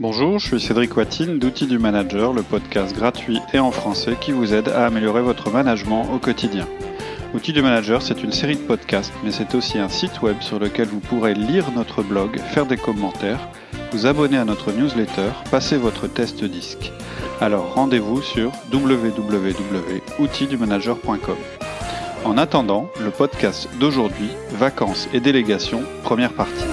Bonjour, je suis Cédric Watine d'Outils du Manager, le podcast gratuit et en français qui vous aide à améliorer votre management au quotidien. Outils du Manager, c'est une série de podcasts, mais c'est aussi un site web sur lequel vous pourrez lire notre blog, faire des commentaires, vous abonner à notre newsletter, passer votre test disque. Alors rendez-vous sur www.outildumanager.com. En attendant, le podcast d'aujourd'hui, Vacances et délégations, première partie.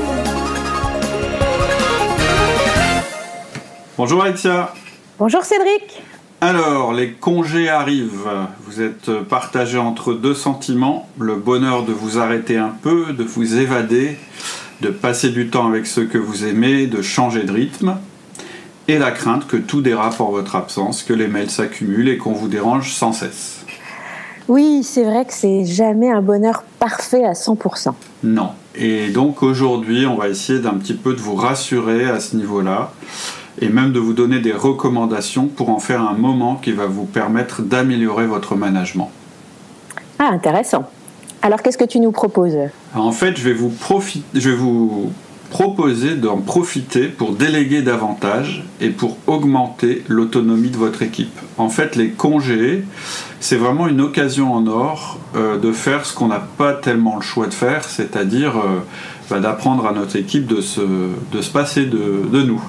Bonjour Alexia. Bonjour Cédric. Alors, les congés arrivent. Vous êtes partagé entre deux sentiments. Le bonheur de vous arrêter un peu, de vous évader, de passer du temps avec ceux que vous aimez, de changer de rythme. Et la crainte que tout dérape en votre absence, que les mails s'accumulent et qu'on vous dérange sans cesse. Oui, c'est vrai que c'est jamais un bonheur parfait à 100%. Non. Et donc aujourd'hui, on va essayer d'un petit peu de vous rassurer à ce niveau-là et même de vous donner des recommandations pour en faire un moment qui va vous permettre d'améliorer votre management. Ah, intéressant. Alors qu'est-ce que tu nous proposes? En fait, je vais vous, je vais vous proposer d'en profiter pour déléguer davantage et pour augmenter l'autonomie de votre équipe. En fait, les congés, c'est vraiment une occasion en or euh, de faire ce qu'on n'a pas tellement le choix de faire, c'est-à-dire euh, bah, d'apprendre à notre équipe de se, de se passer de, de nous.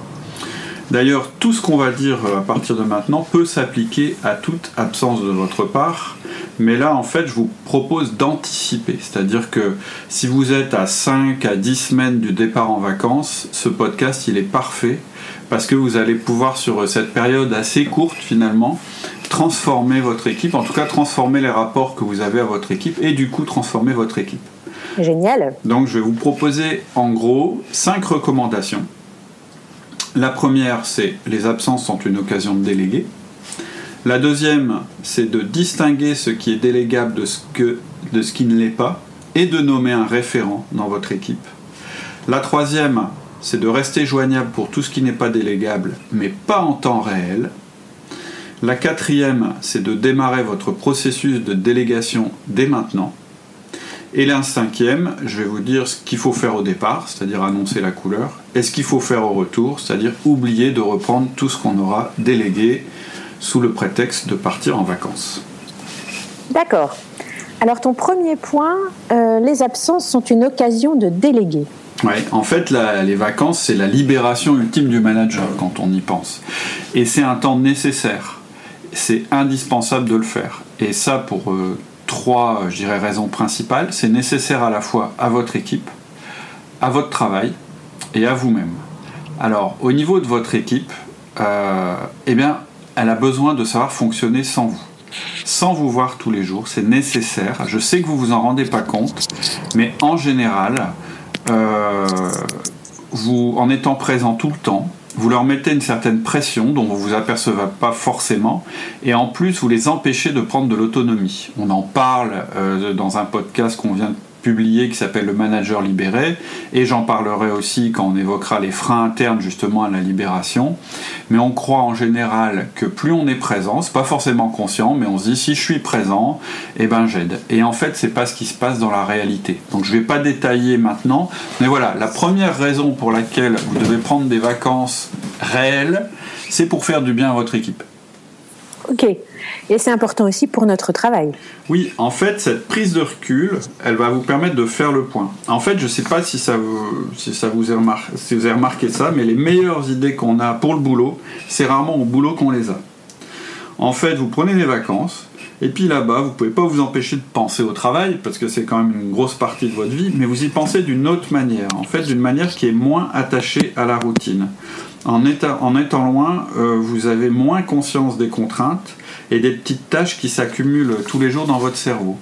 D'ailleurs, tout ce qu'on va dire euh, à partir de maintenant peut s'appliquer à toute absence de votre part. Mais là, en fait, je vous propose d'anticiper. C'est-à-dire que si vous êtes à 5 à 10 semaines du départ en vacances, ce podcast, il est parfait parce que vous allez pouvoir, sur cette période assez courte finalement, transformer votre équipe, en tout cas transformer les rapports que vous avez à votre équipe et du coup transformer votre équipe. Génial. Donc je vais vous proposer en gros 5 recommandations la première, c'est les absences sont une occasion de déléguer. La deuxième, c'est de distinguer ce qui est délégable de ce, de ce qui ne l'est pas et de nommer un référent dans votre équipe. La troisième, c'est de rester joignable pour tout ce qui n'est pas délégable, mais pas en temps réel. La quatrième, c'est de démarrer votre processus de délégation dès maintenant. Et la cinquième, je vais vous dire ce qu'il faut faire au départ, c'est-à-dire annoncer la couleur, et ce qu'il faut faire au retour, c'est-à-dire oublier de reprendre tout ce qu'on aura délégué sous le prétexte de partir en vacances. D'accord. Alors ton premier point, euh, les absences sont une occasion de déléguer. Oui, en fait, les vacances, c'est la libération ultime du manager quand on y pense. Et c'est un temps nécessaire. C'est indispensable de le faire. Et ça, pour euh, trois, je dirais, raisons principales. C'est nécessaire à la fois à votre équipe, à votre travail et à vous-même. Alors, au niveau de votre équipe, euh, eh bien, elle a besoin de savoir fonctionner sans vous. Sans vous voir tous les jours, c'est nécessaire. Je sais que vous vous en rendez pas compte, mais en général, euh, vous, en étant présent tout le temps, vous leur mettez une certaine pression dont vous vous apercevez pas forcément, et en plus vous les empêchez de prendre de l'autonomie. On en parle euh, dans un podcast qu'on vient de publié qui s'appelle Le Manager libéré, et j'en parlerai aussi quand on évoquera les freins internes justement à la libération. Mais on croit en général que plus on est présent, c'est pas forcément conscient, mais on se dit si je suis présent, eh ben j'aide. Et en fait, c'est pas ce qui se passe dans la réalité. Donc je vais pas détailler maintenant, mais voilà, la première raison pour laquelle vous devez prendre des vacances réelles, c'est pour faire du bien à votre équipe. Ok. Et c'est important aussi pour notre travail. Oui, en fait, cette prise de recul, elle va vous permettre de faire le point. En fait, je ne sais pas si ça vous, si ça vous, si vous avez remarqué ça, mais les meilleures idées qu'on a pour le boulot, c'est rarement au boulot qu'on les a. En fait, vous prenez des vacances, et puis là-bas, vous ne pouvez pas vous empêcher de penser au travail, parce que c'est quand même une grosse partie de votre vie, mais vous y pensez d'une autre manière, en fait d'une manière qui est moins attachée à la routine. En, étant, loin, euh, vous avez moins conscience des contraintes et des petites tâches qui s'accumulent tous les jours dans votre cerveau.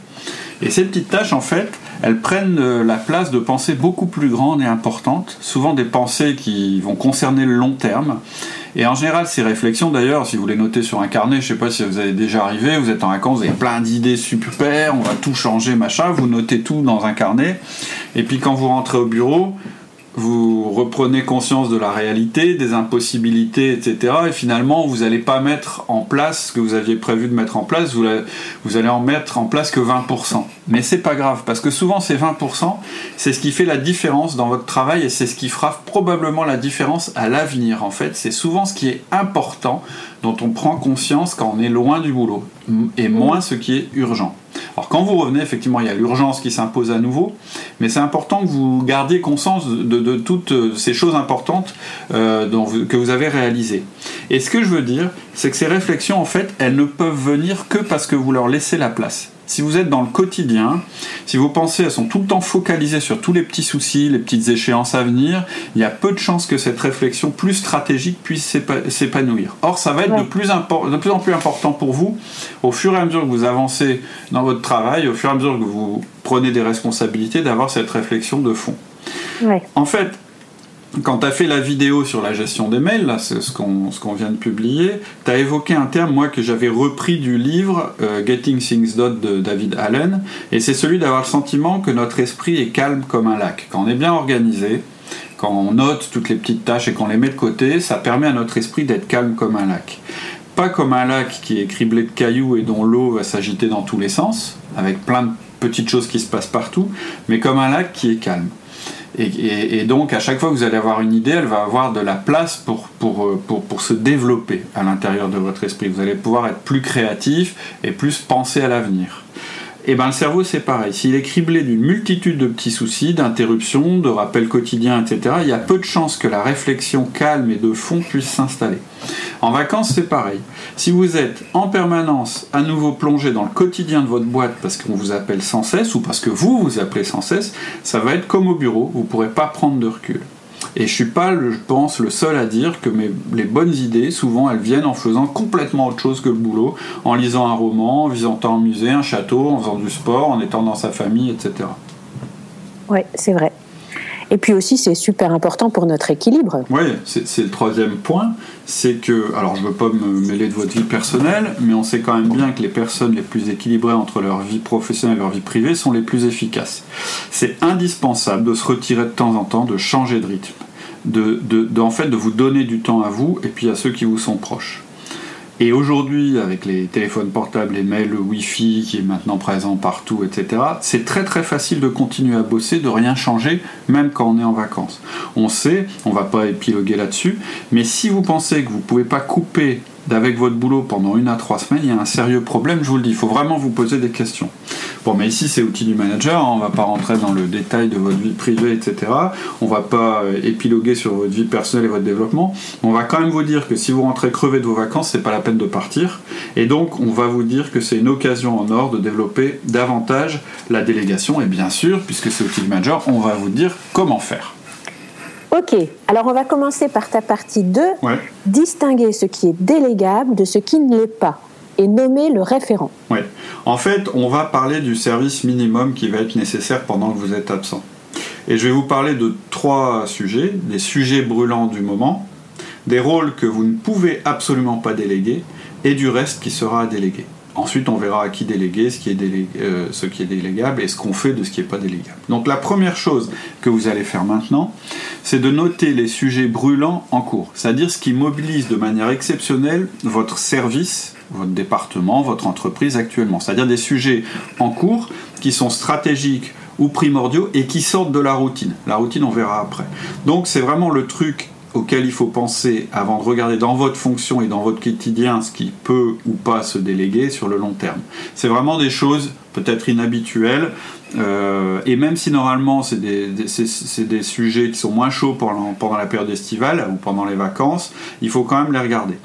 Et ces petites tâches, en fait, elles prennent euh, la place de pensées beaucoup plus grandes et importantes, souvent des pensées qui vont concerner le long terme. Et en général, ces réflexions, d'ailleurs, si vous les notez sur un carnet, je ne sais pas si vous avez déjà arrivé, vous êtes en vacances, vous avez plein d'idées super, on va tout changer, machin, vous notez tout dans un carnet. Et puis quand vous rentrez au bureau, vous reprenez conscience de la réalité, des impossibilités, etc. Et finalement, vous n'allez pas mettre en place ce que vous aviez prévu de mettre en place, vous, vous allez en mettre en place que 20%. Mais c'est pas grave, parce que souvent ces 20%, c'est ce qui fait la différence dans votre travail et c'est ce qui fera probablement la différence à l'avenir. En fait, c'est souvent ce qui est important, dont on prend conscience quand on est loin du boulot, et moins ce qui est urgent. Alors quand vous revenez, effectivement, il y a l'urgence qui s'impose à nouveau, mais c'est important que vous gardiez conscience de, toutes ces choses importantes euh, que vous avez réalisées. Et ce que je veux dire, c'est que ces réflexions, en fait, elles ne peuvent venir que parce que vous leur laissez la place. Si vous êtes dans le quotidien, si vos pensées elles sont tout le temps focalisées sur tous les petits soucis, les petites échéances à venir, il y a peu de chances que cette réflexion plus stratégique puisse s'épanouir. Or, ça va être de, plus de plus en plus important pour vous au fur et à mesure que vous avancez dans votre travail, au fur et à mesure que vous prenez des responsabilités, d'avoir cette réflexion de fond. En fait, quand tu as fait la vidéo sur la gestion des mails, c'est ce qu'on vient de publier, tu as évoqué un terme, moi, que j'avais repris du livre euh, Getting Things Done de David Allen, et c'est celui d'avoir le sentiment que notre esprit est calme comme un lac. Quand on est bien organisé, quand on note toutes les petites tâches et qu'on les met de côté, ça permet à notre esprit d'être calme comme un lac. Pas comme un lac qui est criblé de cailloux et dont l'eau va s'agiter dans tous les sens, avec plein de petites choses qui se passent partout, mais comme un lac qui est calme. Et, donc, à chaque fois que vous allez avoir une idée, elle va avoir de la place euh, pour, pour, se développer à l'intérieur de votre esprit. Vous allez pouvoir être plus créatif et plus penser à l'avenir. Et eh bien le cerveau c'est pareil. S'il est criblé d'une multitude de petits soucis, d'interruptions, de rappels quotidiens, etc., il y a peu de chances que la réflexion calme et de fond puisse s'installer. En vacances c'est pareil. Si vous êtes en permanence à nouveau plongé dans le quotidien de votre boîte parce qu'on vous appelle sans cesse ou parce que vous vous appelez sans cesse, ça va être comme au bureau, vous ne pourrez pas prendre de recul. Et je suis pas, je pense, le seul à dire que mes, les bonnes idées, souvent, elles viennent en faisant complètement autre chose que le boulot, en lisant un roman, en visitant un musée, un château, en faisant du sport, en étant dans sa famille, etc. Oui, c'est vrai. Et puis aussi, c'est super important pour notre équilibre. Oui, c'est le troisième point. C'est que, alors je ne veux pas me mêler de votre vie personnelle, mais on sait quand même bien que les personnes les plus équilibrées entre leur vie professionnelle et leur vie privée sont les plus efficaces. C'est indispensable de se retirer de temps en temps, de changer de rythme, de, de, en fait, de vous donner du temps à vous et puis à ceux qui vous sont proches. Et aujourd'hui, avec les téléphones portables, les mails, le Wi-Fi qui est maintenant présent partout, etc., c'est très très facile de continuer à bosser, de rien changer, même quand on est en vacances. On sait, on va pas épiloguer là-dessus, mais si vous pensez que vous pouvez pas couper d'avec votre boulot pendant une à trois semaines, il y a un sérieux problème, je vous le dis. Il faut vraiment vous poser des questions. Bon, mais ici, c'est outil du manager. Hein. on ne va pas rentrer dans le détail de votre vie privée, etc. On ne va pas euh, épiloguer sur votre vie personnelle et votre développement. On va quand même vous dire que si vous rentrez crevé de vos vacances, c'est pas la peine de partir. Et donc, on va vous dire que c'est une occasion en or de développer davantage la délégation. Et bien sûr, puisque c'est outil du manager, on va vous dire comment faire. Ok, alors on va commencer par ta partie 2, distinguer ce qui est délégable de ce qui ne l'est pas et nommer le référent. Oui, en fait, on va parler du service minimum qui va être nécessaire pendant que vous êtes absent. Et je vais vous parler de trois sujets, des sujets brûlants du moment, des rôles que vous ne pouvez absolument pas déléguer et du reste qui sera à déléguer. Ensuite, on verra à qui déléguer, ce qui est, euh, ce qui est délégable et ce qu'on fait de ce qui n'est pas délégable. Donc la première chose que vous allez faire maintenant, c'est de noter les sujets brûlants en cours, c'est-à-dire ce qui mobilise de manière exceptionnelle votre service, votre département, votre entreprise actuellement, c'est-à-dire des sujets en cours qui sont stratégiques ou primordiaux et qui sortent de la routine. La routine, on verra après. Donc c'est vraiment le truc auquel il faut penser avant de regarder dans votre fonction et dans votre quotidien ce qui peut ou pas se déléguer sur le long terme. C'est vraiment des choses peut-être inhabituelles, euh, et même si normalement c'est des, des, sujets qui sont moins chauds pendant, pendant la période estivale ou pendant les vacances, il faut quand même les regarder.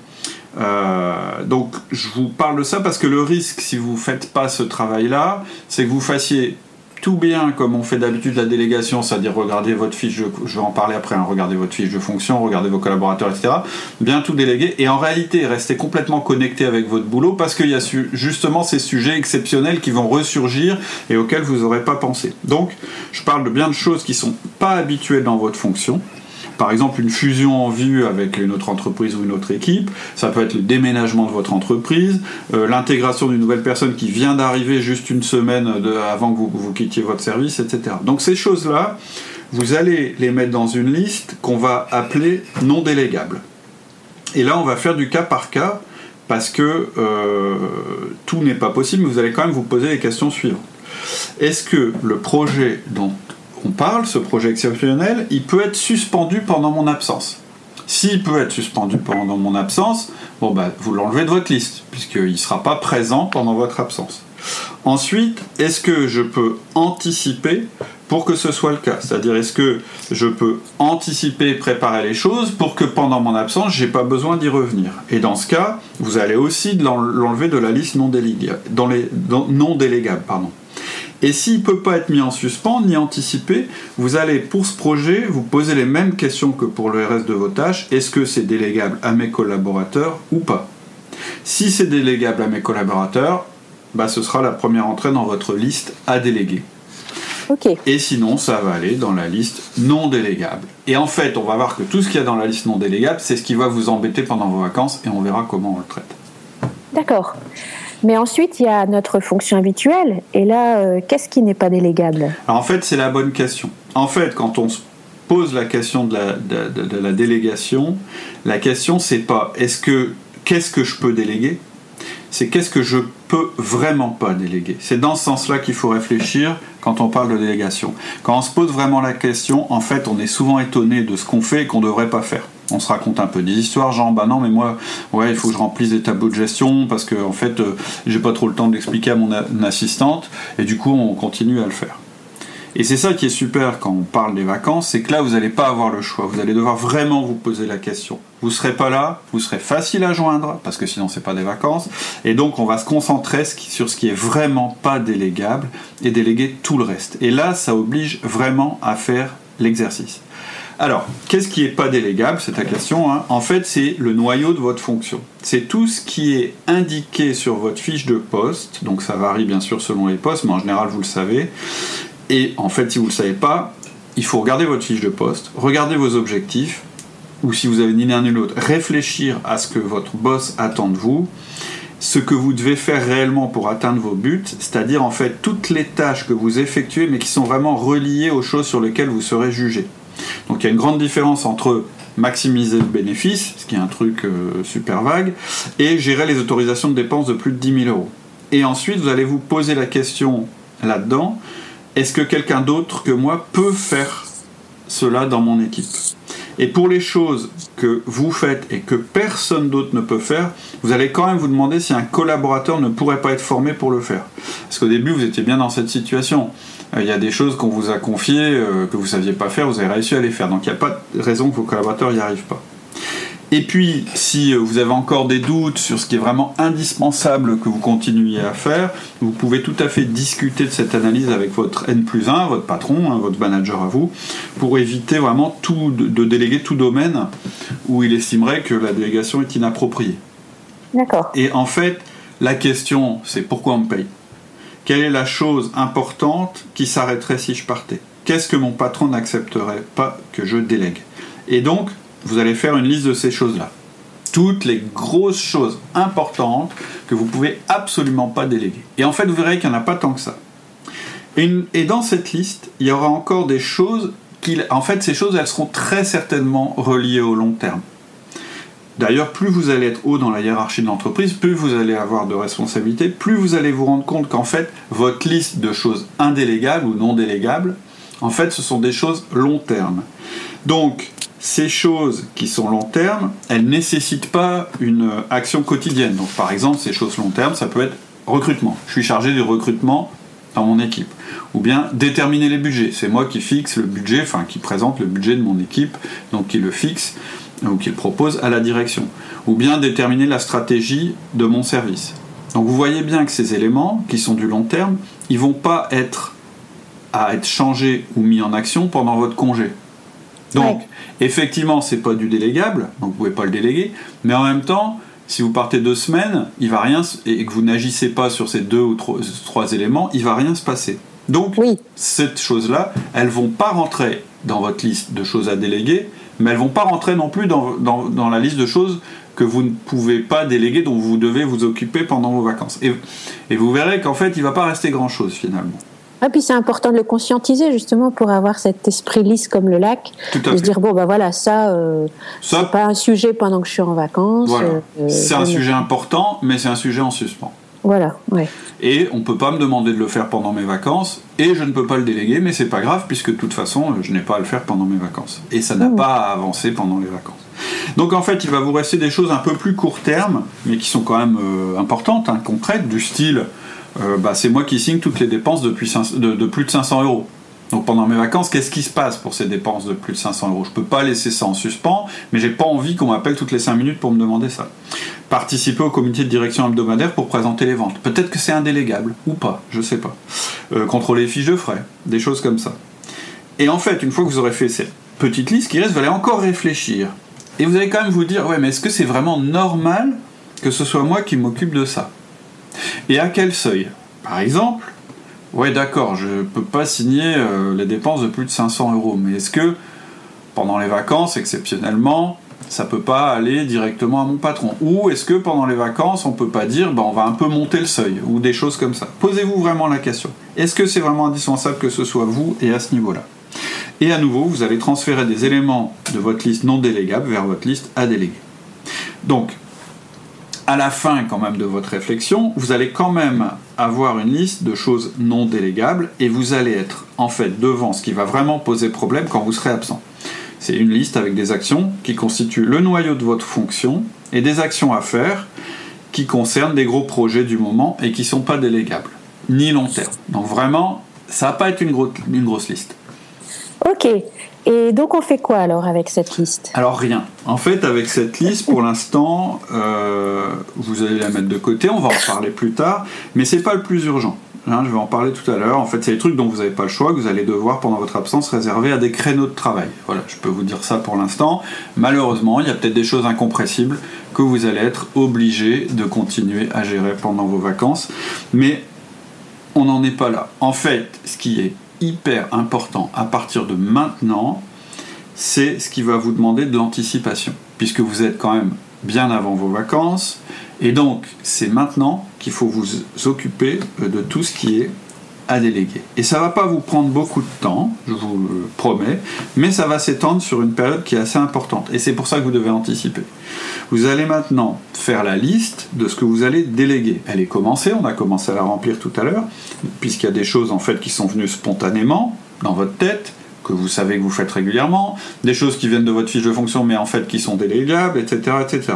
Euh, donc je vous parle de ça parce que le risque si vous ne faites pas ce travail-là, c'est que vous fassiez tout bien comme on fait d'habitude la délégation, c'est-à-dire regarder votre fiche, de, je vais en parler après, hein, regardez votre fiche de fonction, regardez vos collaborateurs, etc. Bien tout déléguer et en réalité rester complètement connecté avec votre boulot parce qu'il y a justement ces sujets exceptionnels qui vont ressurgir et auxquels vous n'aurez pas pensé. Donc je parle de bien de choses qui sont pas habituelles dans votre fonction par exemple une fusion en vue avec une autre entreprise ou une autre équipe, ça peut être le déménagement de votre entreprise, euh, l'intégration d'une nouvelle personne qui vient d'arriver juste une semaine avant que vous, quittiez votre service, etc. Donc ces choses-là, vous allez les mettre dans une liste qu'on va appeler non délégable. Et là, on va faire du cas par cas parce que euh, tout n'est pas possible, mais vous allez quand même vous poser les questions suivantes. Est-ce que le projet dont parle, ce projet exceptionnel, il peut être suspendu pendant mon absence S'il peut être suspendu pendant mon absence, bon bah, vous l'enlevez de votre liste, puisqu'il ne sera pas présent pendant votre absence. Ensuite, est-ce que je peux anticiper pour que ce soit le cas? C'est-à-dire, est-ce que je peux anticiper, préparer les choses pour que pendant mon absence, j'ai pas besoin d'y revenir? Et dans ce cas, vous allez aussi l'enlever de la liste non. Pardon. Et s'il ne peut pas être mis en suspens ni anticipé, vous allez pour ce projet vous poser les mêmes questions que pour le reste de vos tâches. Est-ce que c'est délégable à mes collaborateurs ou pas? Si c'est délégable à mes collaborateurs, bah, ce sera la première entrée dans votre liste à déléguer. Et sinon, ça va aller dans la liste non délégable. Et en fait, on va voir que tout ce qu'il y a dans la liste non délégable, c'est ce qui va vous embêter pendant vos vacances et on verra comment on le traite. D'accord. Mais ensuite, il y a notre fonction habituelle. Et là, euh, qu'est-ce qui n'est pas délégable? En fait, c'est la bonne question. En fait, quand on se pose la question de la, de la délégation, la question, c'est pas est-ce que qu'est-ce que je peux déléguer? C'est qu'est-ce que je peux vraiment pas déléguer? C'est dans ce sens-là qu'il faut réfléchir quand on parle de délégation. Quand on se pose vraiment la question, en fait, on est souvent étonné de ce qu'on fait et qu'on ne devrait pas faire. On se raconte un peu des histoires, genre bah non mais moi ouais il faut que je remplisse des tableaux de gestion parce que en fait euh, j'ai pas trop le temps d'expliquer à mon assistante et du coup on continue à le faire. Et c'est ça qui est super quand on parle des vacances, c'est que là, vous n'allez pas avoir le choix. Vous allez devoir vraiment vous poser la question. Vous serez pas là, vous serez facile à joindre, parce que sinon, c'est pas des vacances. Et donc, on va se concentrer sur ce qui est vraiment pas délégable et déléguer tout le reste. Et là, ça oblige vraiment à faire l'exercice. Alors, qu'est-ce qui n'est pas délégable? C'est ta question. Hein. En fait, c'est le noyau de votre fonction. C'est tout ce qui est indiqué sur votre fiche de poste. Donc, ça varie bien sûr selon les postes, mais en général, vous le savez. Et en fait, si vous ne le savez pas, il faut regarder votre fiche de poste, regarder vos objectifs, ou si vous avez ni l'un ni l'autre, réfléchir à ce que votre boss attend de vous, ce que vous devez faire réellement pour atteindre vos buts, c'est-à-dire en fait toutes les tâches que vous effectuez mais qui sont vraiment reliées aux choses sur lesquelles vous serez jugé. Donc il y a une grande différence entre maximiser le bénéfice, ce qui est un truc euh, super vague, et gérer les autorisations de dépenses de plus de 10 000 euros. Et ensuite, vous allez vous poser la question là-dedans, est-ce que quelqu'un d'autre que moi peut faire cela dans mon équipe? Et pour les choses que vous faites et que personne d'autre ne peut faire, vous allez quand même vous demander si un collaborateur ne pourrait pas être formé pour le faire. Parce qu'au début, vous étiez bien dans cette situation. Euh, il y a des choses qu'on vous a confiées, euh, que vous ne saviez pas faire, vous avez réussi à les faire. Donc il n'y a pas de raison que vos collaborateurs n'y arrivent pas. Et puis, si euh, vous avez encore des doutes sur ce qui est vraiment indispensable que vous continuiez à faire, vous pouvez tout à fait discuter de cette analyse avec votre N plus 1, votre patron, hein, votre manager à vous, pour éviter vraiment tout, de, déléguer tout domaine où il estimerait que la délégation est inappropriée. D'accord. Et en fait, la question, c'est pourquoi on me paye? Quelle est la chose importante qui s'arrêterait si je partais? Qu'est-ce que mon patron n'accepterait pas que je délègue? Et donc, vous allez faire une liste de ces choses-là. Toutes les grosses choses importantes que vous pouvez absolument pas déléguer. Et en fait, vous verrez qu'il n'y en a pas tant que ça. Et, dans cette liste, il y aura encore des choses qui, en fait, ces choses, elles seront très certainement reliées au long terme. D'ailleurs, plus vous allez être haut dans la hiérarchie de l'entreprise, plus vous allez avoir de responsabilités, plus vous allez vous rendre compte qu'en fait, votre liste de choses indélégables ou non délégables, en fait, ce sont des choses long terme. Donc, ces choses qui sont long terme, elles ne nécessitent pas une action quotidienne. Donc par exemple, ces choses long terme, ça peut être recrutement. Je suis chargé du recrutement dans mon équipe. Ou bien déterminer les budgets. C'est moi qui fixe le budget, enfin qui présente le budget de mon équipe, donc qui le fixe ou qui le propose à la direction. Ou bien déterminer la stratégie de mon service. Donc vous voyez bien que ces éléments, qui sont du long terme, ils vont pas être à être changés ou mis en action pendant votre congé. Donc, effectivement, c'est pas du délégable, donc vous pouvez pas le déléguer, mais en même temps, si vous partez deux semaines, il va rien et que vous n'agissez pas sur ces deux ou trois, éléments, il va rien se passer. Donc, cette chose-là, elles vont pas rentrer dans votre liste de choses à déléguer, mais elles vont pas rentrer non plus dans, dans, la liste de choses que vous ne pouvez pas déléguer, dont vous devez vous occuper pendant vos vacances. Et, et vous verrez qu'en fait, il va pas rester grand-chose finalement. Et puis c'est important de le conscientiser justement pour avoir cet esprit lisse comme le lac, de se dire bon bah voilà ça, euh, c'est pas un sujet pendant que je suis en vacances. Euh, c'est un sujet important, mais c'est un sujet en suspens. Voilà, ouais. Et on peut pas me demander de le faire pendant mes vacances, et je ne peux pas le déléguer, mais c'est pas grave puisque de toute façon je n'ai pas à le faire pendant mes vacances. Et ça n'a mmh. pas à avancer pendant les vacances. Donc en fait, il va vous rester des choses un peu plus court terme, mais qui sont quand même euh, importantes, hein, concrètes, du style euh, bah, c'est moi qui signe toutes les dépenses de, plus de 500 euros. Donc pendant mes vacances, qu'est-ce qui se passe pour ces dépenses de plus de 500 euros? Je ne peux pas laisser ça en suspens, mais j'ai pas envie qu'on m'appelle toutes les 5 minutes pour me demander ça. Participer au comité de direction hebdomadaire pour présenter les ventes. Peut-être que c'est indélégable, ou pas, je sais pas. Euh, contrôler les fiches de frais, des choses comme ça. Et en fait, une fois que vous aurez fait cette petite liste qui reste, vous allez encore réfléchir. Et vous allez quand même vous dire, ouais, mais est-ce que c'est vraiment normal que ce soit moi qui m'occupe de ça? Et à quel seuil? Par exemple, ouais d'accord, je ne peux pas signer euh, les dépenses de plus de 500 euros, mais est-ce que pendant les vacances, exceptionnellement, ça peut pas aller directement à mon patron? Ou est-ce que pendant les vacances, on peut pas dire, bah, on va un peu monter le seuil, ou des choses comme ça? Posez-vous vraiment la question. Est-ce que c'est vraiment indispensable que ce soit vous et à ce niveau-là? Et à nouveau, vous allez transférer des éléments de votre liste non délégable vers votre liste à déléguer. Donc, à la fin quand même de votre réflexion, vous allez quand même avoir une liste de choses non délégables et vous allez être en fait devant ce qui va vraiment poser problème quand vous serez absent. C'est une liste avec des actions qui constituent le noyau de votre fonction et des actions à faire qui concernent des gros projets du moment et qui ne sont pas délégables, ni long terme. Donc vraiment, ça va pas être une, une grosse liste. Ok. Et donc on fait quoi alors avec cette liste? Alors rien. En fait, avec cette liste, pour l'instant, euh, vous allez la mettre de côté. On va en parler plus tard, mais c'est pas le plus urgent. Hein, je vais en parler tout à l'heure. En fait, c'est des trucs dont vous n'avez pas le choix, que vous allez devoir pendant votre absence réserver à des créneaux de travail. Voilà, je peux vous dire ça pour l'instant. Malheureusement, il y a peut-être des choses incompressibles que vous allez être obligé de continuer à gérer pendant vos vacances, mais on n'en est pas là. En fait, ce qui est hyper important à partir de maintenant, c'est ce qui va vous demander de l'anticipation, puisque vous êtes quand même bien avant vos vacances, et donc c'est maintenant qu'il faut vous occuper de tout ce qui est à déléguer. Et ça va pas vous prendre beaucoup de temps, je vous le promets, mais ça va s'étendre sur une période qui est assez importante. Et c'est pour ça que vous devez anticiper. Vous allez maintenant faire la liste de ce que vous allez déléguer. Elle est commencée, on a commencé à la remplir tout à l'heure, puisqu'il y a des choses en fait qui sont venues spontanément dans votre tête, que vous savez que vous faites régulièrement, des choses qui viennent de votre fiche de fonction mais en fait qui sont délégables, etc. etc.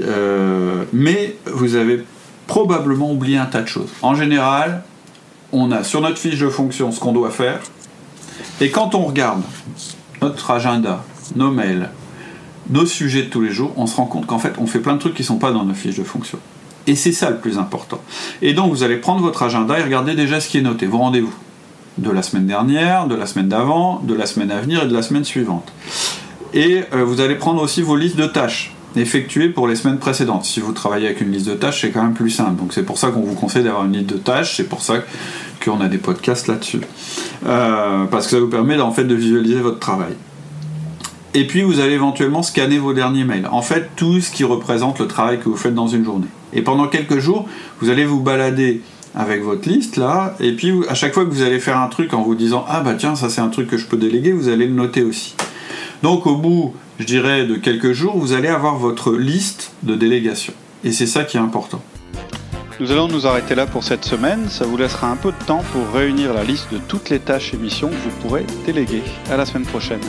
Euh, mais vous avez probablement oublié un tas de choses. En général, on a sur notre fiche de fonction ce qu'on doit faire, et quand on regarde notre agenda, nos mails, nos sujets de tous les jours, on se rend compte qu'en fait, on fait plein de trucs qui ne sont pas dans nos fiches de fonction. Et c'est ça le plus important. Et donc, vous allez prendre votre agenda et regarder déjà ce qui est noté, vos rendez-vous. De la semaine dernière, de la semaine d'avant, de la semaine à venir et de la semaine suivante. Et euh, vous allez prendre aussi vos listes de tâches effectuées pour les semaines précédentes. Si vous travaillez avec une liste de tâches, c'est quand même plus simple. Donc c'est pour ça qu'on vous conseille d'avoir une liste de tâches, c'est pour ça qu'on a des podcasts là-dessus. Euh, parce que ça vous permet en fait de visualiser votre travail. Et puis vous allez éventuellement scanner vos derniers mails. En fait, tout ce qui représente le travail que vous faites dans une journée. Et pendant quelques jours, vous allez vous balader avec votre liste là, et puis à chaque fois que vous allez faire un truc en vous disant ah bah tiens ça c'est un truc que je peux déléguer, vous allez le noter aussi. Donc au bout je dirais, de quelques jours, vous allez avoir votre liste de délégation. Et c'est ça qui est important. Nous allons nous arrêter là pour cette semaine. Ça vous laissera un peu de temps pour réunir la liste de toutes les tâches et missions que vous pourrez déléguer. À la semaine prochaine.